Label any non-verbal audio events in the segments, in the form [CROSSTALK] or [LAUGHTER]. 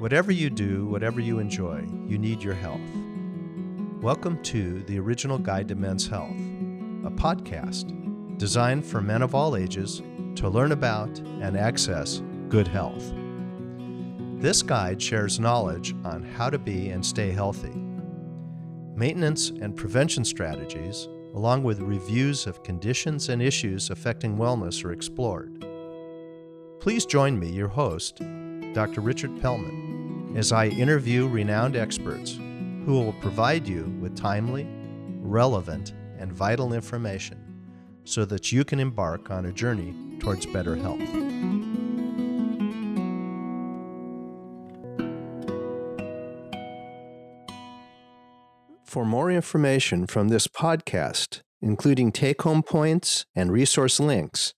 Whatever you do, whatever you enjoy, you need your health. Welcome to The Original Guide to Men's Health, a podcast designed for men of all ages to learn about and access good health. This guide shares knowledge on how to be and stay healthy, maintenance and prevention strategies, along with reviews of conditions and issues affecting wellness, are explored. Please join me, your host, Dr. Richard Pellman, as I interview renowned experts who will provide you with timely, relevant, and vital information so that you can embark on a journey towards better health. For more information from this podcast, including take home points and resource links,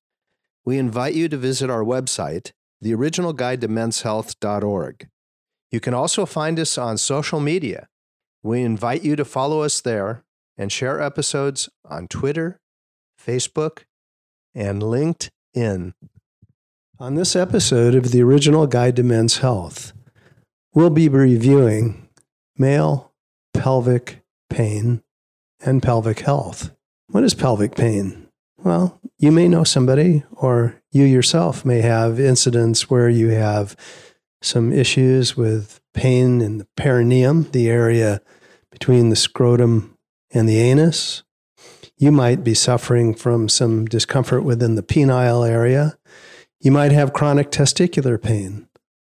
we invite you to visit our website, theoriginalguidetomen'shealth.org. You can also find us on social media. We invite you to follow us there and share episodes on Twitter, Facebook, and LinkedIn. On this episode of the Original Guide to Men's Health, we'll be reviewing male pelvic pain and pelvic health. What is pelvic pain? Well, you may know somebody, or you yourself may have incidents where you have some issues with pain in the perineum, the area between the scrotum and the anus. You might be suffering from some discomfort within the penile area. You might have chronic testicular pain.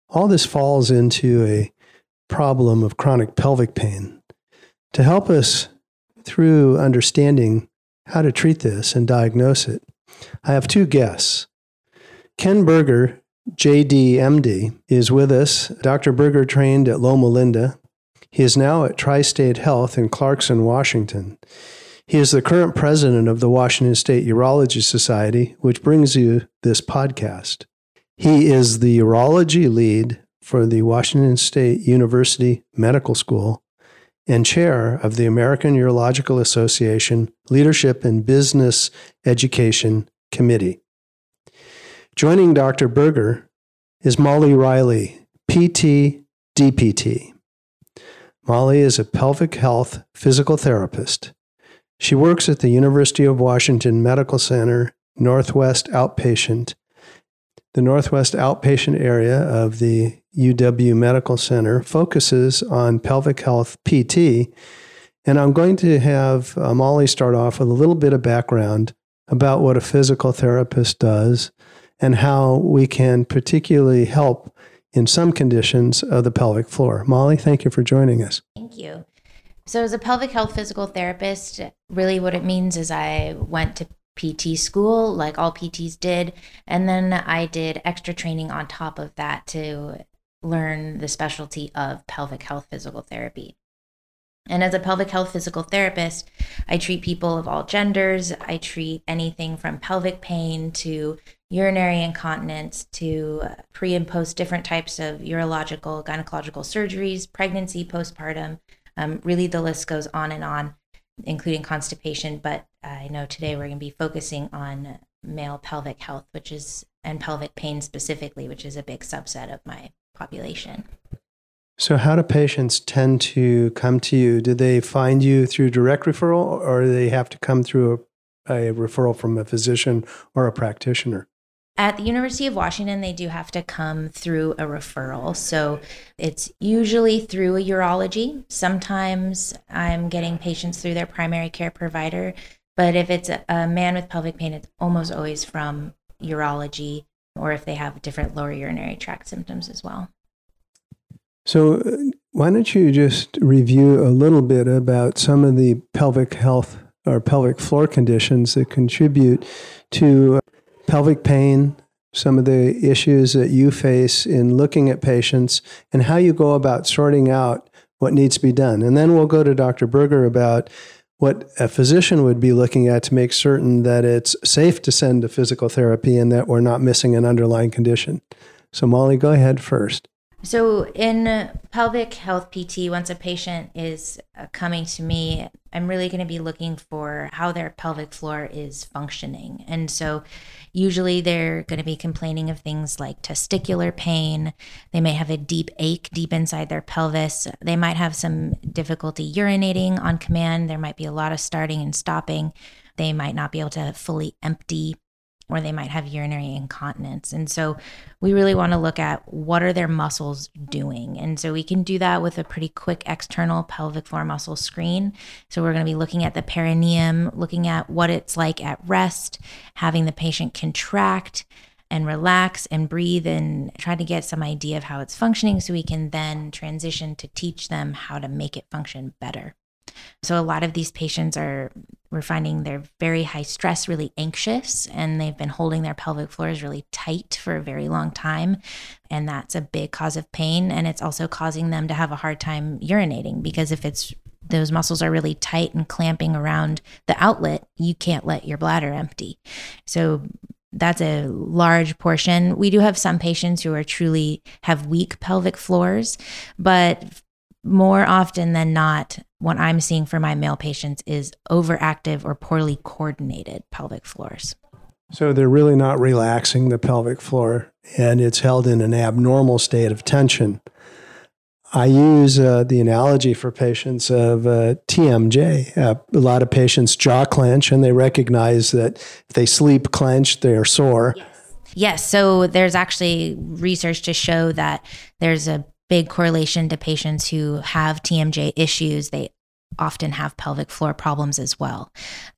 All this falls into a problem of chronic pelvic pain. To help us through understanding how to treat this and diagnose it, I have two guests. Ken Berger, JD MD, is with us. Dr. Berger trained at Loma Linda. He is now at Tri State Health in Clarkson, Washington. He is the current president of the Washington State Urology Society, which brings you this podcast. He is the urology lead for the Washington State University Medical School and chair of the American Urological Association Leadership and Business Education Committee. Joining Dr. Berger is Molly Riley, PT DPT. Molly is a pelvic health physical therapist. She works at the University of Washington Medical Center Northwest Outpatient. The Northwest Outpatient area of the UW Medical Center focuses on pelvic health PT. And I'm going to have uh, Molly start off with a little bit of background about what a physical therapist does and how we can particularly help in some conditions of the pelvic floor. Molly, thank you for joining us. Thank you. So, as a pelvic health physical therapist, really what it means is I went to PT school, like all PTs did, and then I did extra training on top of that to learn the specialty of pelvic health physical therapy. And as a pelvic health physical therapist, I treat people of all genders. I treat anything from pelvic pain to urinary incontinence to pre and post different types of urological, gynecological surgeries, pregnancy, postpartum. Um, really, the list goes on and on, including constipation. But I know today we're going to be focusing on male pelvic health, which is, and pelvic pain specifically, which is a big subset of my population. So, how do patients tend to come to you? Do they find you through direct referral, or do they have to come through a, a, referral from a physician or a practitioner? At the University of Washington, they do have to come through a referral. So, it's usually through a urology. Sometimes I'm getting patients through their primary care provider. But if it's a, man with pelvic pain, it's almost always from urology or if they have different lower urinary tract symptoms as well. So, uh, why don't you just review a little bit about some of the pelvic health or pelvic floor conditions that contribute to uh, pelvic pain, some of the issues that you face in looking at patients, and how you go about sorting out what needs to be done. And then we'll go to Dr. Berger about what a physician would be looking at to make certain that it's safe to send to physical therapy and that we're not missing an underlying condition. So, Molly, go ahead first. So, in pelvic health PT, once a patient is uh, coming to me, I'm really going to be looking for how their pelvic floor is functioning. And so, Usually they're going to be complaining of things like testicular pain. They may have a deep ache deep inside their pelvis. They might have some difficulty urinating on command. There might be a lot of starting and stopping. They might not be able to fully empty or they might have urinary incontinence. And so we really want to look at what are their muscles doing. And so we can do that with a pretty quick external pelvic floor muscle screen. So we're going to be looking at the perineum, looking at what it's like at rest, having the patient contract and relax and breathe and try to get some idea of how it's functioning so we can then transition to teach them how to make it function better. So a lot of these patients are we're finding they're very high stress, really anxious, and they've been holding their pelvic floors really tight for a very long time. And that's a big cause of pain. And it's also causing them to have a hard time urinating because if it's those muscles are really tight and clamping around the outlet, you can't let your bladder empty. So that's a large portion. We do have some patients who are truly have weak pelvic floors, but more often than not, what I'm seeing for my male patients is overactive or poorly coordinated pelvic floors. So they're really not relaxing the pelvic floor and it's held in an abnormal state of tension. I use uh, the analogy for patients of uh, TMJ. Uh, a lot of patients jaw clench and they recognize that if they sleep clenched, they are sore. Yes. yes. So there's actually research to show that there's a big correlation to patients who have TMJ issues. They often have pelvic floor problems as well,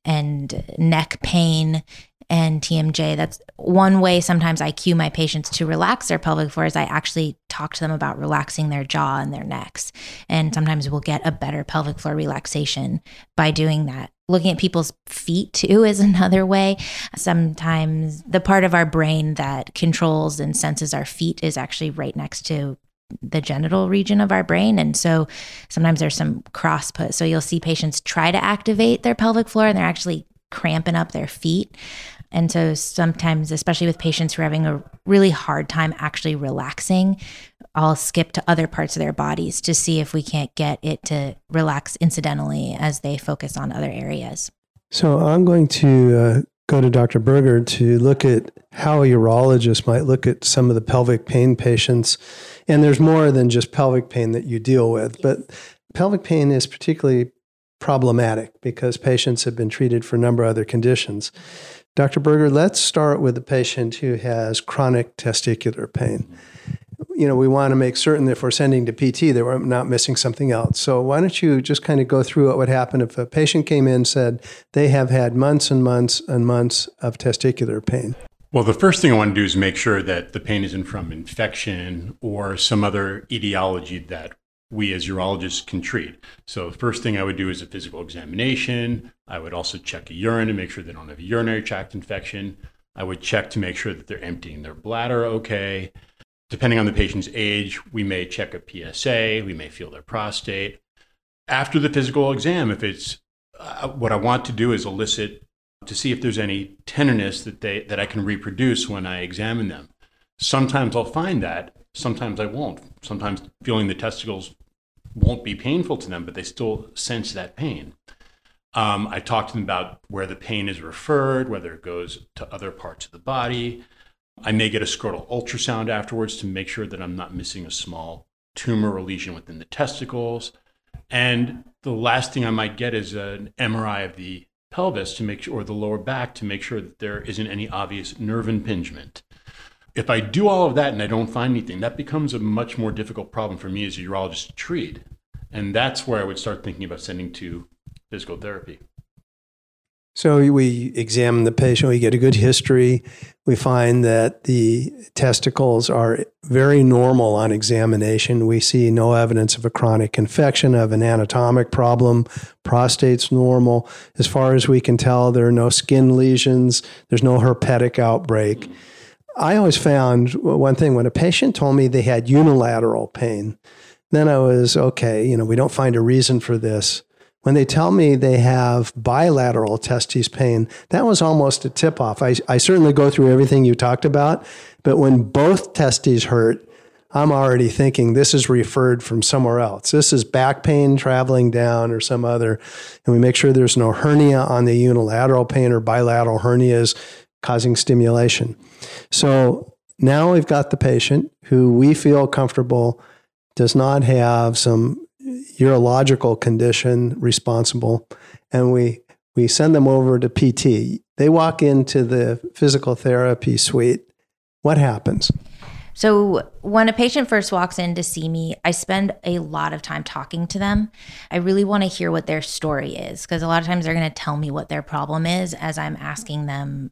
and neck pain and TMJ. That's one way sometimes I cue my patients to relax their pelvic floor is I actually talk to them about relaxing their jaw and their necks. And sometimes we'll get a better pelvic floor relaxation by doing that. Looking at people's feet too is [LAUGHS] another way. Sometimes the part of our brain that controls and senses our feet is actually right next to the genital region of our brain. And so sometimes there's some cross put. So you'll see patients try to activate their pelvic floor and they're actually cramping up their feet. And so sometimes, especially with patients who are having a really hard time actually relaxing, I'll skip to other parts of their bodies to see if we can't get it to relax incidentally as they focus on other areas. So I'm going to uh, go to Dr. Berger to look at how a urologist might look at some of the pelvic pain patients. And there's more than just pelvic pain that you deal with, but pelvic pain is particularly problematic because patients have been treated for a number of other conditions. Dr. Berger, let's start with the patient who has chronic testicular pain you know, we want to make certain that if we're sending to PT that we're not missing something else. So why don't you just kind of go through what would happen if a patient came in and said they have had months and months and months of testicular pain? Well, the first thing I want to do is make sure that the pain isn't from infection or some other etiology that we as urologists can treat. So the first thing I would do is a physical examination. I would also check a urine to make sure they don't have a urinary tract infection. I would check to make sure that they're emptying their bladder okay. Depending on the patient's age, we may check a PSA, we may feel their prostate. After the physical exam, if it's uh, what I want to do is elicit to see if there's any tenderness that they that I can reproduce when I examine them. Sometimes I'll find that, sometimes I won't. Sometimes feeling the testicles won't be painful to them, but they still sense that pain. Um, I talk to them about where the pain is referred, whether it goes to other parts of the body. I may get a scrotal ultrasound afterwards to make sure that I'm not missing a small tumor or lesion within the testicles. And the last thing I might get is an MRI of the pelvis to make sure, or the lower back to make sure that there isn't any obvious nerve impingement. If I do all of that and I don't find anything, that becomes a much more difficult problem for me as a urologist to treat. And that's where I would start thinking about sending to physical therapy. So we examine the patient, we get a good history. We find that the testicles are very normal on examination. We see no evidence of a chronic infection, of an anatomic problem. Prostate's normal. As far as we can tell, there are no skin lesions, there's no herpetic outbreak. I always found one thing when a patient told me they had unilateral pain, then I was okay, you know, we don't find a reason for this. When they tell me they have bilateral testes pain, that was almost a tip off. I, I certainly go through everything you talked about, but when both testes hurt, I'm already thinking this is referred from somewhere else. This is back pain traveling down or some other. And we make sure there's no hernia on the unilateral pain or bilateral hernias causing stimulation. So now we've got the patient who we feel comfortable does not have some urological condition responsible, and we we send them over to PT. They walk into the physical therapy suite. What happens? So, when a patient first walks in to see me, I spend a lot of time talking to them. I really want to hear what their story is because a lot of times they're going to tell me what their problem is as I'm asking them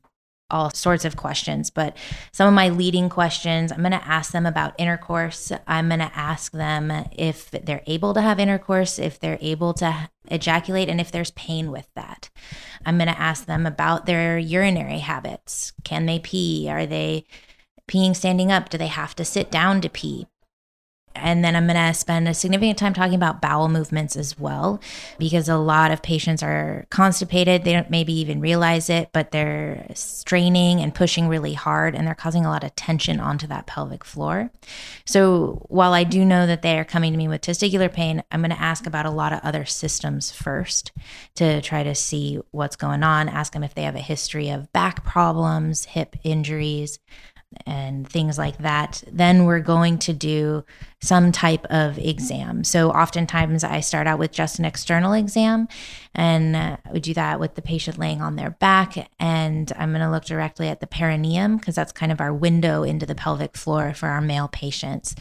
all sorts of questions. But some of my leading questions, I'm going to ask them about intercourse. I'm going to ask them if they're able to have intercourse, if they're able to ejaculate, and if there's pain with that. I'm going to ask them about their urinary habits. Can they pee? Are they peeing standing up? Do they have to sit down to pee? And then I'm going to spend a significant time talking about bowel movements as well, because a lot of patients are constipated. They don't maybe even realize it, but they're straining and pushing really hard, and they're causing a lot of tension onto that pelvic floor. So while I do know that they are coming to me with testicular pain, I'm going to ask about a lot of other systems first to try to see what's going on. Ask them if they have a history of back problems, hip injuries, and things like that, then we're going to do some type of exam. So oftentimes I start out with just an external exam and uh, we do that with the patient laying on their back and I'm going to look directly at the perineum because that's kind of our window into the pelvic floor for our male patients.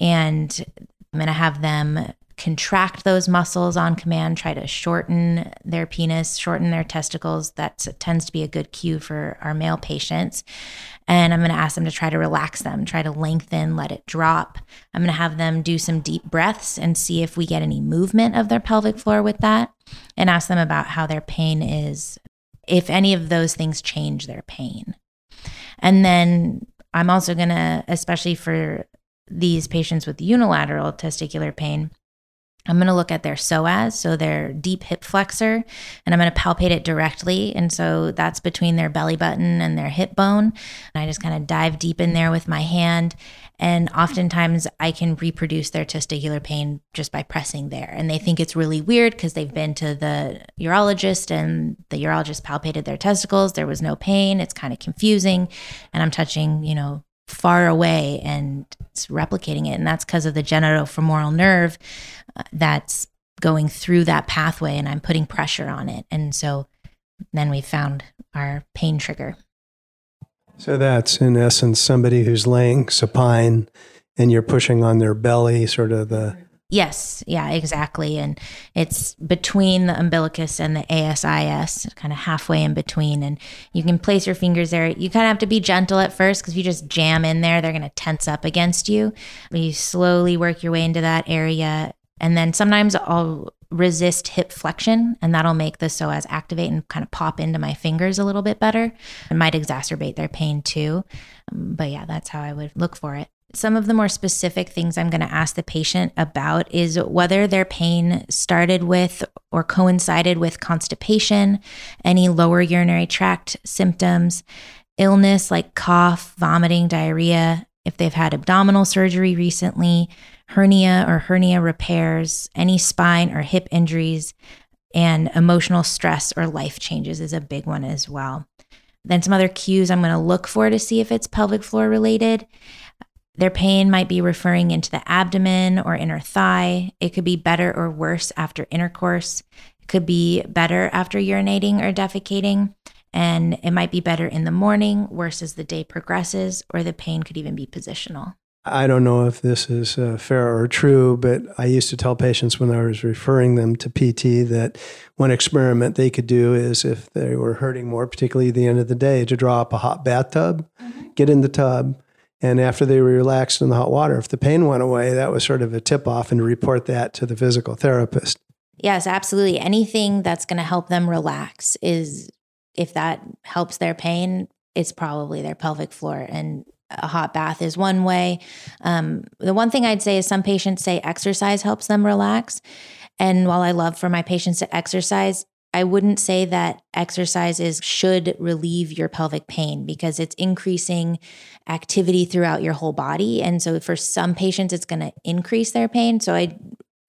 And I'm going to have them contract those muscles on command, try to shorten their penis, shorten their testicles. That tends to be a good cue for our male patients. And I'm going to ask them to try to relax them, try to lengthen, let it drop. I'm going to have them do some deep breaths and see if we get any movement of their pelvic floor with that, and ask them about how their pain is, if any of those things change their pain. And then I'm also going to, especially for these patients with unilateral testicular pain, I'm going to look at their psoas, so their deep hip flexor, and I'm going to palpate it directly. And so that's between their belly button and their hip bone. And I just kind of dive deep in there with my hand. And oftentimes I can reproduce their testicular pain just by pressing there. And they think it's really weird because they've been to the urologist and the urologist palpated their testicles. There was no pain. It's kind of confusing. And I'm touching, you know, far away and it's replicating it. And that's because of the genitofemoral nerve uh, that's going through that pathway and I'm putting pressure on it. And so then we found our pain trigger. So that's in essence somebody who's laying supine and you're pushing on their belly, sort of the Yes, yeah, exactly. And it's between the umbilicus and the ASIS, kind of halfway in between. And you can place your fingers there. You kind of have to be gentle at first because if you just jam in there, they're going to tense up against you. But you slowly work your way into that area. And then sometimes I'll resist hip flexion, and that'll make the psoas activate and kind of pop into my fingers a little bit better. It might exacerbate their pain too. But yeah, that's how I would look for it. Some of the more specific things I'm going to ask the patient about is whether their pain started with or coincided with constipation, any lower urinary tract symptoms, illness like cough, vomiting, diarrhea, if they've had abdominal surgery recently, hernia or hernia repairs, any spine or hip injuries, and emotional stress or life changes is a big one as well. Then, some other cues I'm going to look for to see if it's pelvic floor related. Their pain might be referring into the abdomen or inner thigh. It could be better or worse after intercourse. It could be better after urinating or defecating. And it might be better in the morning, worse as the day progresses, or the pain could even be positional. I don't know if this is uh, fair or true, but I used to tell patients when I was referring them to PT that one experiment they could do is if they were hurting more, particularly at the end of the day, to draw up a hot bathtub, mm-hmm. get in the tub, and after they were relaxed in the hot water, if the pain went away, that was sort of a tip off and report that to the physical therapist. Yes, absolutely. Anything that's going to help them relax is, if that helps their pain, it's probably their pelvic floor. And a hot bath is one way. Um, the one thing I'd say is some patients say exercise helps them relax. And while I love for my patients to exercise, I wouldn't say that exercises should relieve your pelvic pain because it's increasing activity throughout your whole body. And so for some patients, it's going to increase their pain. So I,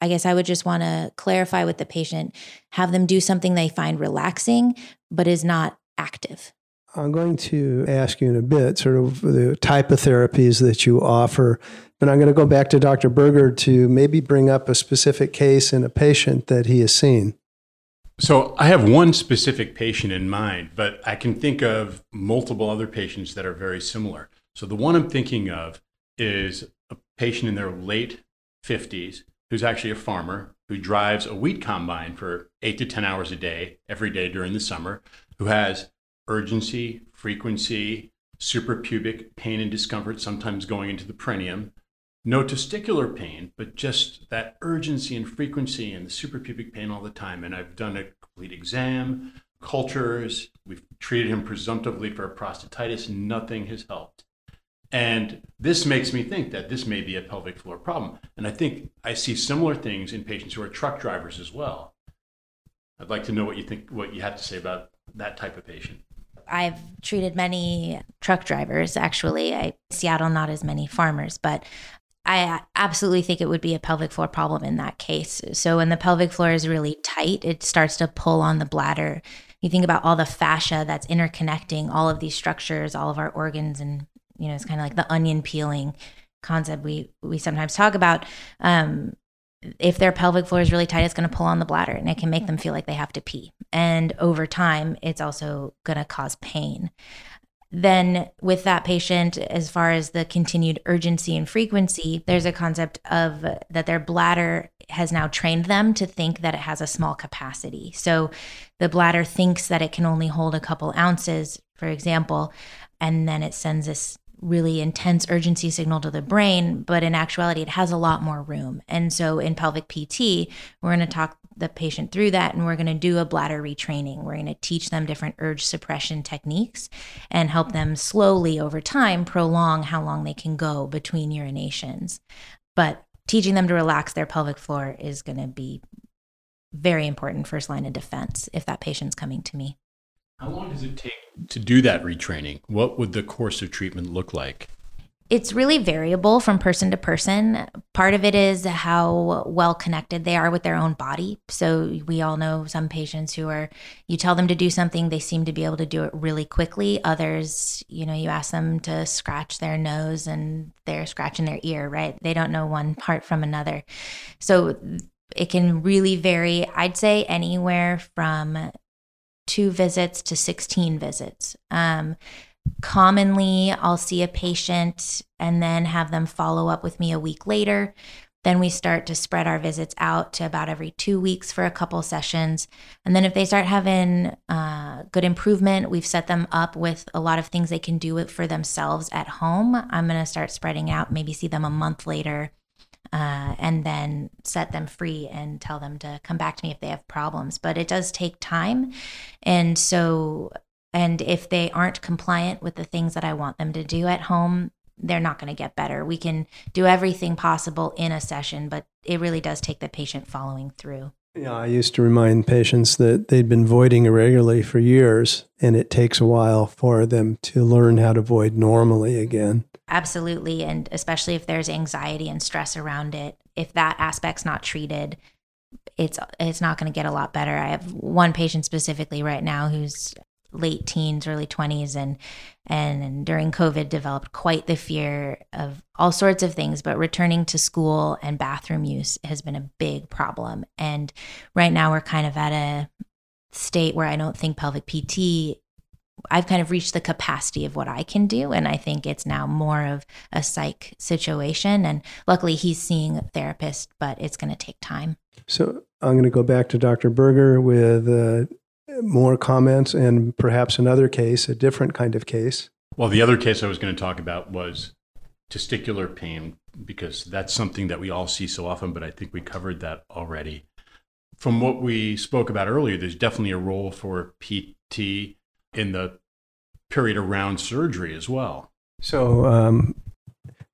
I guess I would just want to clarify with the patient, have them do something they find relaxing, but is not active. I'm going to ask you in a bit sort of the type of therapies that you offer. But I'm going to go back to Dr. Berger to maybe bring up a specific case in a patient that he has seen. So I have one specific patient in mind, but I can think of multiple other patients that are very similar. So the one I'm thinking of is a patient in their late 50s who's actually a farmer who drives a wheat combine for eight to 10 hours a day, every day during the summer, who has urgency, frequency, suprapubic pain and discomfort, sometimes going into the perineum. No testicular pain, but just that urgency and frequency and the suprapubic pain all the time. And I've done a complete exam, cultures. We've treated him presumptively for prostatitis. Nothing has helped. And this makes me think that this may be a pelvic floor problem. And I think I see similar things in patients who are truck drivers as well. I'd like to know what you think, what you have to say about that type of patient. I've treated many truck drivers actually. I Seattle not as many farmers, but I absolutely think it would be a pelvic floor problem in that case. So when the pelvic floor is really tight, it starts to pull on the bladder. You think about all the fascia that's interconnecting all of these structures, all of our organs and you know, it's kind of like the onion peeling concept we we sometimes talk about. Um, if their pelvic floor is really tight, it's going to pull on the bladder and it can make them feel like they have to pee. And over time, it's also going to cause pain. Then, with that patient, as far as the continued urgency and frequency, there's a concept of that their bladder has now trained them to think that it has a small capacity. So, the bladder thinks that it can only hold a couple ounces, for example, and then it sends this really intense urgency signal to the brain, but in actuality, it has a lot more room. And so in pelvic PT, we're going to talk the patient through that and we're going to do a bladder retraining. We're going to teach them different urge suppression techniques and help them slowly over time prolong how long they can go between urinations. But teaching them to relax their pelvic floor is going to be very important first line of defense if that patient's coming to me. How long does it take to do that retraining? What would the course of treatment look like? It's really variable from person to person. Part of it is how well connected they are with their own body. So, we all know some patients who are, you tell them to do something, they seem to be able to do it really quickly. Others, you know, you ask them to scratch their nose and they're scratching their ear, right? They don't know one part from another. So, it can really vary. I'd say anywhere from two visits to 16 visits. Um, commonly, I'll see a patient and then have them follow up with me a week later. Then we start to spread our visits out to about every two weeks for a couple sessions. And then if they start having uh, good improvement, we've set them up with a lot of things they can do it for themselves at home. I'm going to start spreading out, maybe see them a month later uh, and then set them free and tell them to come back to me if they have problems. But it does take time. And so, and if they aren't compliant with the things that I want them to do at home, they're not going to get better. We can do everything possible in a session, but it really does take the patient following through. Yeah, I used to remind patients that they'd been voiding irregularly for years, and it takes a while for them to learn how to void normally again. Absolutely. And especially if there's anxiety and stress around it, if that aspect's not treated, it's it's not going to get a lot better. I have one patient specifically right now who's late teens, early 20s and and during COVID developed quite the fear of all sorts of things, but returning to school and bathroom use has been a big problem. And right now we're kind of at a state where I don't think pelvic PT I've kind of reached the capacity of what I can do. And I think it's now more of a psych situation. And luckily, he's seeing a therapist, but it's going to take time. So I'm going to go back to Dr. Berger with uh, more comments and perhaps another case, a different kind of case. Well, the other case I was going to talk about was testicular pain, because that's something that we all see so often, but I think we covered that already. From what we spoke about earlier, there's definitely a role for PT in the period around surgery as well. So, um,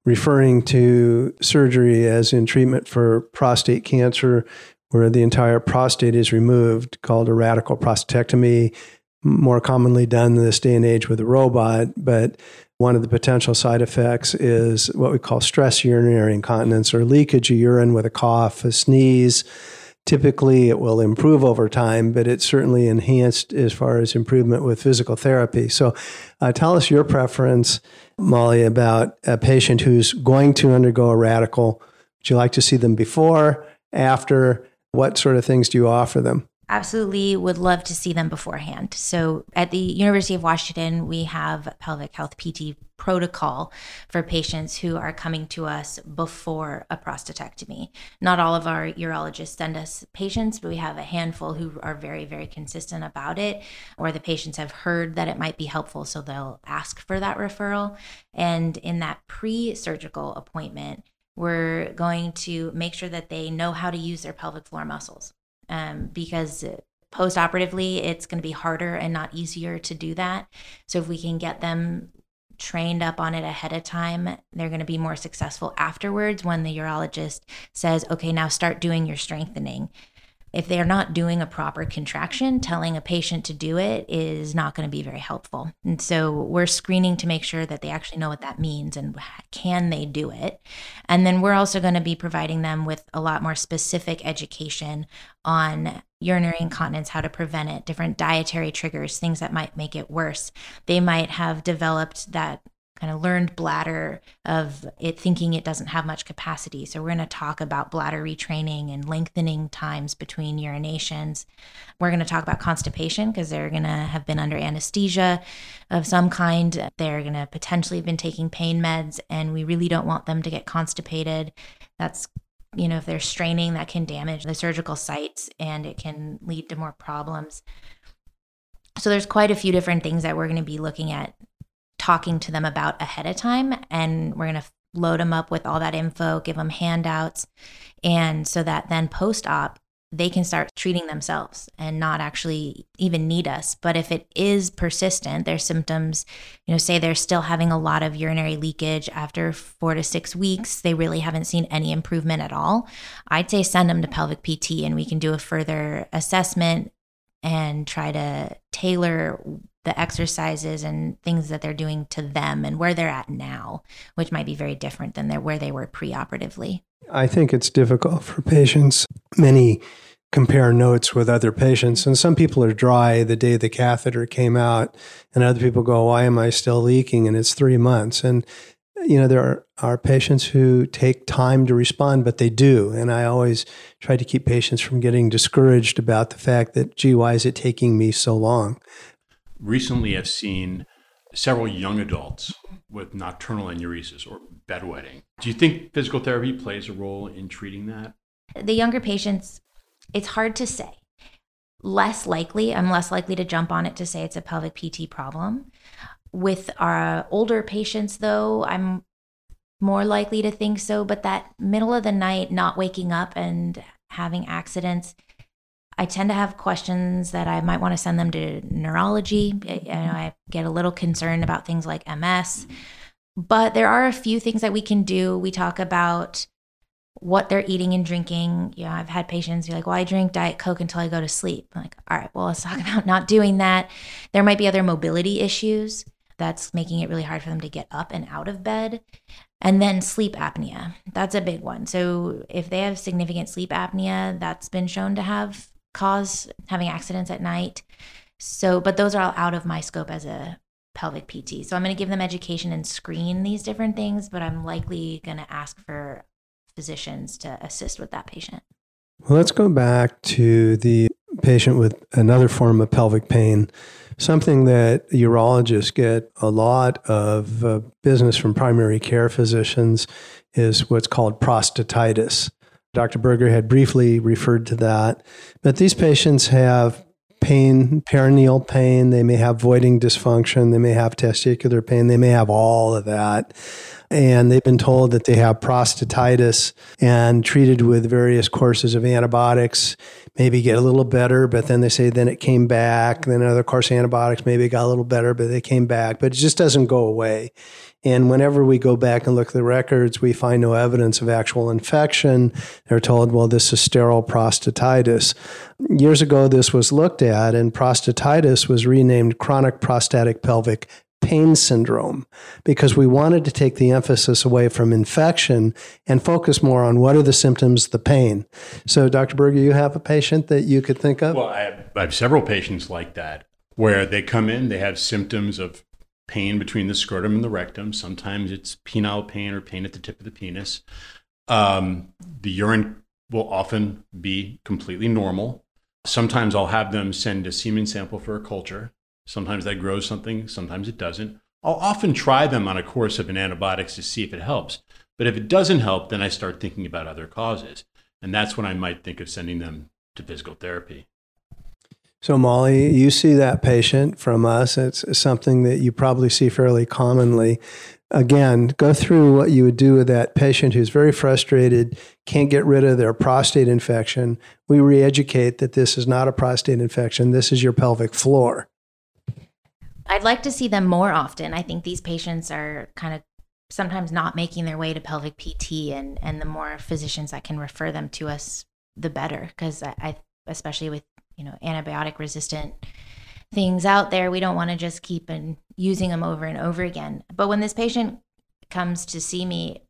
referring to surgery as in treatment for prostate cancer, where the entire prostate is removed, called a radical prostatectomy, more commonly done in this day and age with a robot. But one of the potential side effects is what we call stress urinary incontinence or leakage of urine with a cough, a sneeze, Typically, it will improve over time, but it's certainly enhanced as far as improvement with physical therapy. So, uh, tell us your preference, Molly, about a patient who's going to undergo a radical. Would you like to see them before, after? What sort of things do you offer them? absolutely would love to see them beforehand. So at the University of Washington, we have pelvic health PT protocol for patients who are coming to us before a prostatectomy. Not all of our urologists send us patients, but we have a handful who are very, very consistent about it, or the patients have heard that it might be helpful, so they'll ask for that referral. And in that pre surgical appointment, we're going to make sure that they know how to use their pelvic floor muscles um, because post operatively it's going to be harder and not easier to do that. So if we can get them trained up on it ahead of time, they're going to be more successful afterwards when the urologist says, okay, now start doing your strengthening if they're not doing a proper contraction, telling a patient to do it is not going to be very helpful. And so we're screening to make sure that they actually know what that means and can they do it. And then we're also going to be providing them with a lot more specific education on urinary incontinence, how to prevent it, different dietary triggers, things that might make it worse. They might have developed that kind of learned bladder of it thinking it doesn't have much capacity. So we're going to talk about bladder retraining and lengthening times between urinations. We're going to talk about constipation because they're going to have been under anesthesia of some kind. They're going to potentially have been taking pain meds and we really don't want them to get constipated. That's you know, if they're straining, that can damage the surgical sites and it can lead to more problems. So there's quite a few different things that we're going to be looking at talking to them about ahead of time. And we're going to load them up with all that info, give them handouts. And so that then post op, they can start treating themselves and not actually even need us. But if it is persistent, their symptoms, you know, say they're still having a lot of urinary leakage after four to six weeks, they really haven't seen any improvement at all. I'd say send them to pelvic PT and we can do a further assessment and try to tailor the exercises and things that they're doing to them and where they're at now, which might be very different than where they were preoperatively. I think it's difficult for patients. Many compare notes with other patients, and some people are dry the day the catheter came out, and other people go, Why am I still leaking? And it's three months. And you know, there are, are patients who take time to respond, but they do. And I always try to keep patients from getting discouraged about the fact that, gee, why is it taking me so long? Recently I've seen several young adults with nocturnal enuresis or bedwetting. Do you think physical therapy plays a role in treating that? The younger patients, it's hard to say. Less likely, I'm less likely to jump on it to say it's a pelvic PT problem. With our older patients, though, I'm more likely to think so. But that middle of the night, not waking up and having accidents, I tend to have questions that I might want to send them to neurology. I, I get a little concerned about things like MS, but there are a few things that we can do. We talk about what they're eating and drinking. You know, I've had patients be like, "Well, I drink Diet Coke until I go to sleep." I'm like, all right, well, let's talk [LAUGHS] about not doing that. There might be other mobility issues that's making it really hard for them to get up and out of bed. And then sleep apnea. That's a big one. So if they have significant sleep apnea, that's been shown to have cause having accidents at night. So, but those are all out of my scope as a pelvic PT. So I'm going to give them education and screen these different things, but I'm likely going to ask for physicians to assist with that patient. Well, let's go back to the patient with another form of pelvic pain. Something that urologists get a lot of uh, business from primary care physicians is what's called prostatitis. Dr. Berger had briefly referred to that. But these patients have pain, perineal pain, they may have voiding dysfunction, they may have testicular pain, they may have all of that. And they've been told that they have prostatitis and treated with various courses of antibiotics, maybe get a little better, but then they say then it came back. Then another course of antibiotics maybe got a little better, but they came back. But it just doesn't go away. And whenever we go back and look at the records, we find no evidence of actual infection. They're told, well, this is sterile prostatitis. Years ago, this was looked at, and prostatitis was renamed chronic prostatic pelvic pain syndrome because we wanted to take the emphasis away from infection and focus more on what are the symptoms, the pain. So, Dr. Berger, you have a patient that you could think of? Well, I have, I have several patients like that where they come in, they have symptoms of pain between the scrotum and the rectum. Sometimes it's penile pain or pain at the tip of the penis. Um, the urine will often be completely normal. Sometimes I'll have them send a semen sample for a culture. Sometimes that grows something, sometimes it doesn't. I'll often try them on a course of an antibiotics to see if it helps. But if it doesn't help, then I start thinking about other causes. And that's when I might think of sending them to physical therapy. So, Molly, you see that patient from us. It's something that you probably see fairly commonly. Again, go through what you would do with that patient who's very frustrated, can't get rid of their prostate infection. We re educate that this is not a prostate infection, this is your pelvic floor. I'd like to see them more often. I think these patients are kind of sometimes not making their way to pelvic PT, and and the more physicians that can refer them to us, the better. Because I, I, especially with you know antibiotic resistant things out there, we don't want to just keep and using them over and over again. But when this patient comes to see me,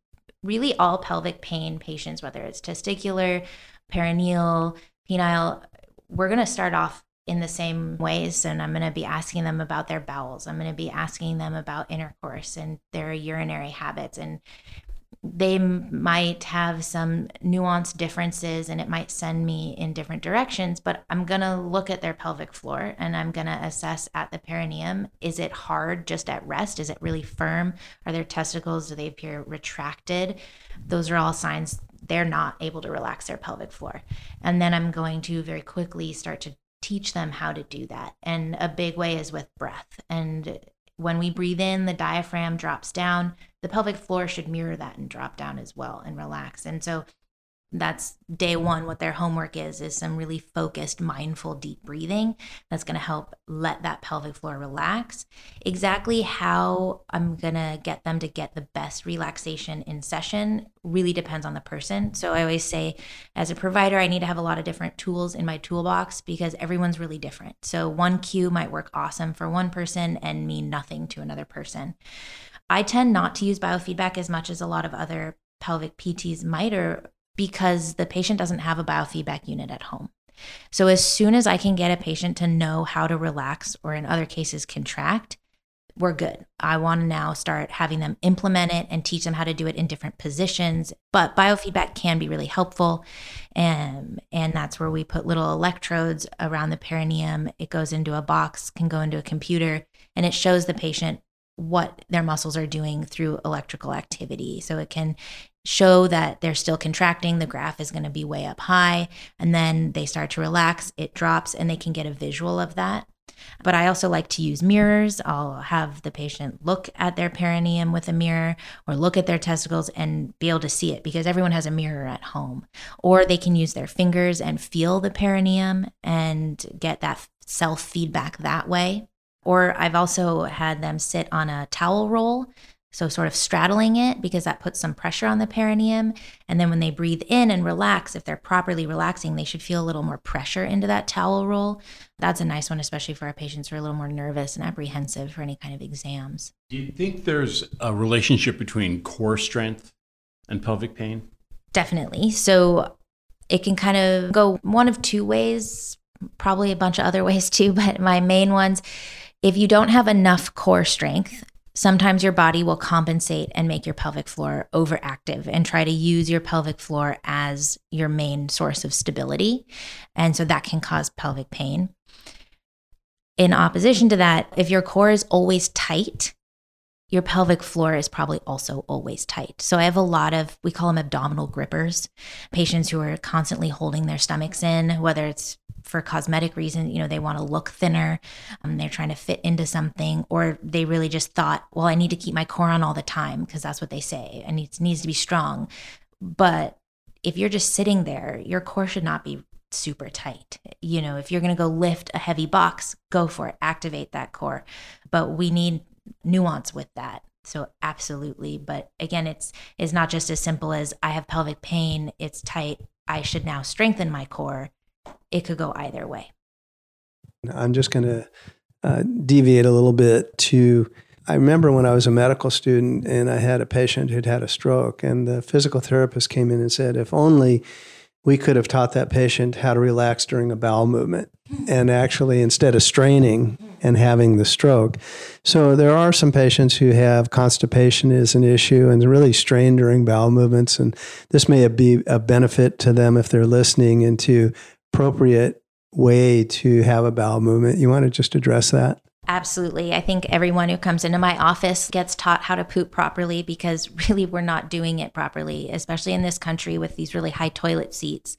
really all pelvic pain patients, whether it's testicular, perineal, penile, we're going to start off in the same ways and i'm going to be asking them about their bowels. I'm going to be asking them about intercourse and their urinary habits and they might have some nuanced differences and it might send me in different directions but i'm going to look at their pelvic floor and i'm going to assess at the perineum is it hard just at rest? Is it really firm? Are their testicles do they appear retracted? Those are all signs they're not able to relax their pelvic floor. And then i'm going to very quickly start to teach them how to do that. And a big way is with breath. And when we breathe in, the diaphragm drops down. The pelvic floor should mirror that and drop down as well and relax. And so that's day one what their homework is is some really focused mindful deep breathing that's going to help let that pelvic floor relax. Exactly how i'm going to get them to get the best relaxation in session really depends on the person. So i always say as a provider i need to have a lot of different tools in my toolbox because everyone's really different. So one cue might work awesome for one person and mean nothing to another person. I tend not to use biofeedback as much as a lot of other pelvic pts might or because the patient doesn't have a biofeedback unit at home. So, as soon as I can get a patient to know how to relax or in other cases contract, we're good. I want to now start having them implement it and teach them how to do it in different positions. But biofeedback can be really helpful. And, and that's where we put little electrodes around the perineum. It goes into a box, can go into a computer, and it shows the patient what their muscles are doing through electrical activity. So it can show that they're still contracting, the graph is going to be way up high. And then they start to relax, it drops, and they can get a visual of that. But I also like to use mirrors. I'll have the patient look at their perineum with a mirror or look at their testicles and be able to see it because everyone has a mirror at home. Or they can use their fingers and feel the perineum and get that self feedback that way. Or I've also had them sit on a towel roll so, sort of straddling it because that puts some pressure on the perineum. And then when they breathe in and relax, if they're properly relaxing, they should feel a little more pressure into that towel roll. That's a nice one, especially for our patients who are a little more nervous and apprehensive for any kind of exams. Do you think there's a relationship between core strength and pelvic pain? Definitely. So, it can kind of go one of two ways, probably a bunch of other [LAUGHS] ways too, but my main ones if you don't have enough core strength, Sometimes your body will compensate and make your pelvic floor overactive and try to use your pelvic floor as your main source of stability. And so that can cause pelvic pain. In opposition to that, if your core is always tight, your pelvic floor is probably also always tight. So I have a lot of, we call them abdominal grippers, patients who are constantly holding their stomachs in, whether it's for cosmetic reasons, you know, they want to look thinner, um, they're trying to fit into something, or they really just thought, well, I need to keep my core on all the time because that's what they say, and it needs to be strong. But if you're just sitting there, your core should not be super tight. You know, if you're going to go lift a heavy box, go for it, activate that core. But we need nuance with that. So absolutely, but again, it's it's not just as simple as I have pelvic pain, it's tight, I should now strengthen my core it could go either way. I'm just going to uh, deviate a little bit to I remember when I was a medical student and I had a patient who'd had a stroke, and the physical therapist came in and said, if only we could have taught that patient how to relax during a bowel movement and actually instead of straining and having the stroke. So there are some patients who have constipation is an issue and really strain during bowel movements. And this may be a benefit to them if they're listening into appropriate way to have a bowel movement. You want to just address that? Absolutely. I think everyone who comes into my office gets taught how to poop properly because [LAUGHS] really we're not doing it properly, especially in this country with these really high toilet seats.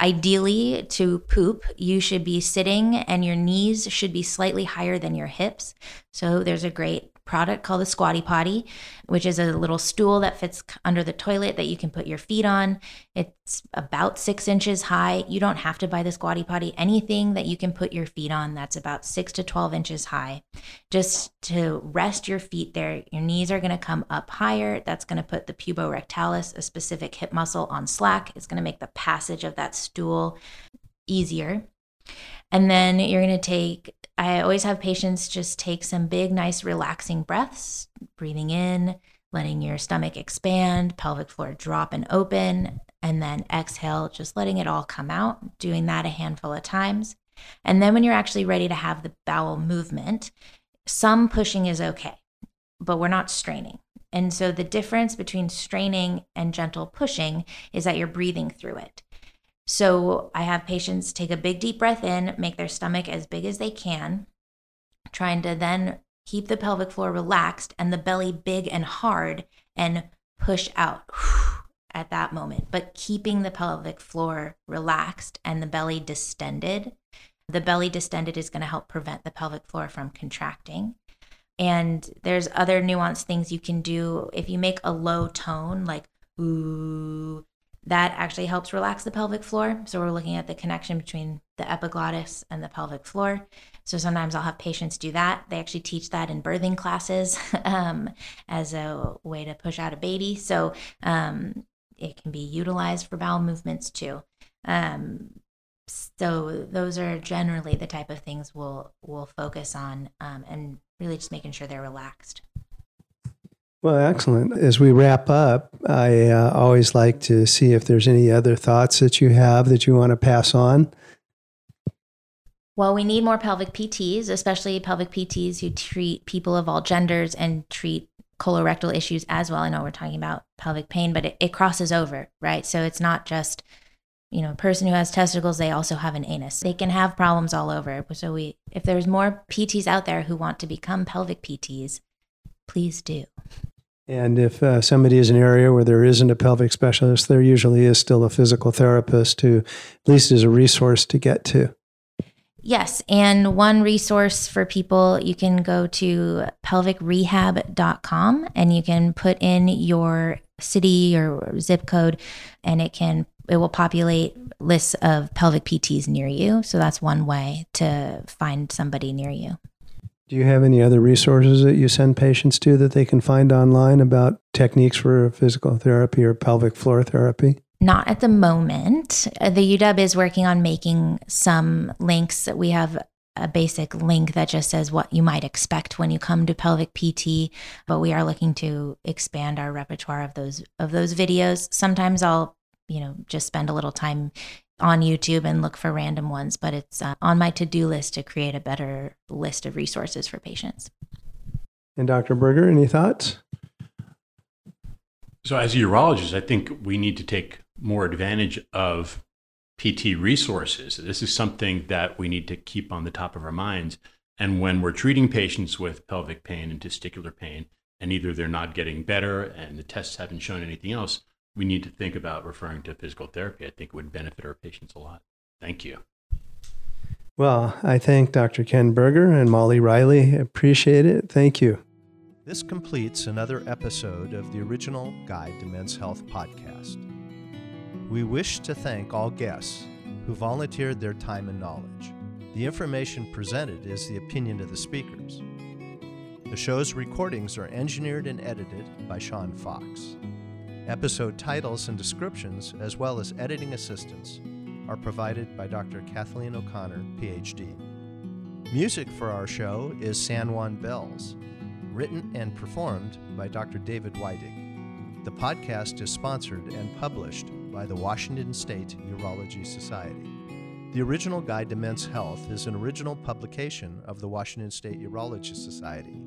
Ideally, to poop, you should be sitting and your knees should be slightly higher than your hips. So, there's a great product called the Squatty Potty, which is a little stool that fits under the toilet that you can put your feet on. It's about six inches high. You don't have to buy the Squatty Potty. Anything that you can put your feet on that's about six to 12 inches high. Just to rest your feet there, your knees are going to come up higher. That's going to put the puborectalis, a specific hip muscle, on slack. It's going to make the passage of that stool easier. And then you're going to take I always have patients just take some big, nice, relaxing breaths, breathing in, letting your stomach expand, pelvic floor drop and open, and then exhale, just letting it all come out, doing that a handful of times. And then when you're actually ready to have the bowel movement, some pushing is okay, but we're not straining. And so the difference between straining and gentle pushing is that you're breathing through it. So I have patients take a big deep breath in, make their stomach as big as they can, trying to then keep the pelvic floor relaxed and the belly big and hard and push out [SIGHS] at that moment, but keeping the pelvic floor relaxed and the belly distended. The belly distended is going to help prevent the pelvic floor from contracting. And there's other nuanced things you can do. If you make a low tone, like ooh, that actually helps relax the pelvic floor. So we're looking at the connection between the epiglottis and the pelvic floor. So sometimes I'll have patients do that. They actually teach that in birthing classes [LAUGHS] um, as a way to push out a baby. So um, it can be utilized for bowel movements too. Um, so those are generally the type of things we'll we'll focus on um, and really just making sure they're relaxed. Well, excellent. As we wrap up, I uh, always like to see if there's any other thoughts that you have that you want to pass on. Well, we need more pelvic PTs, especially pelvic PTs who treat people of all genders and treat colorectal issues as well. I know we're talking about pelvic pain, but it, it crosses over, right? So it's not just, you know, a person who has testicles, they also have an anus. They can have problems all over. So we if there's more PTs out there who want to become pelvic PTs, please do. And if uh, somebody is in an area where there isn't a pelvic specialist, there usually is still a physical therapist who at least is a resource to get to. Yes. And one resource for people, you can go to pelvicrehab.com and you can put in your city or zip code and it can it will populate lists of pelvic PTs near you. So that's one way to find somebody near you. Do you have any other resources that you send patients to that they can find online about techniques for physical therapy or pelvic floor therapy? Not at the moment. Uh, the UW is working on making some links. We have a basic link that just says what you might expect when you come to pelvic PT, but we are looking to expand our repertoire of those of those videos. Sometimes I'll, you know, just spend a little time on YouTube and look for random ones, but it's uh, on my to do list to create a better list of resources for patients. And Dr. Berger, any thoughts? So, as a urologist, I think we need to take more advantage of PT resources. This is something that we need to keep on the top of our minds. And when we're treating patients with pelvic pain and testicular pain, and either they're not getting better and the tests haven't shown anything else, we need to think about referring to physical therapy. I think it would benefit our patients a lot. Thank you. Well, I thank Dr. Ken Berger and Molly Riley. Appreciate it. Thank you. This completes another episode of the original Guide to Men's Health podcast. We wish to thank all guests who volunteered their time and knowledge. The information presented is the opinion of the speakers. The show's recordings are engineered and edited by Sean Fox. Episode titles and descriptions, as well as editing assistance, are provided by Dr. Kathleen O'Connor, PhD. Music for our show is San Juan Bells written and performed by Dr. David Weidig. The podcast is sponsored and published by the Washington State Urology Society. The original Guide to Men's Health is an original publication of the Washington State Urology Society.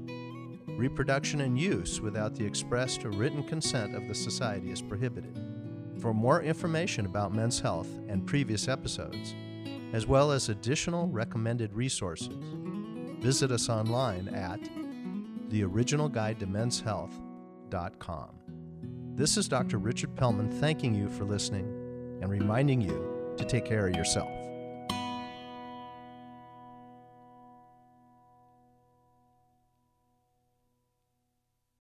Reproduction and use without the expressed or written consent of the Society is prohibited. For more information about men's health and previous episodes, as well as additional recommended resources, visit us online at theoriginalguidetomenshealth.com. This is Dr. Richard Pellman thanking you for listening and reminding you to take care of yourself.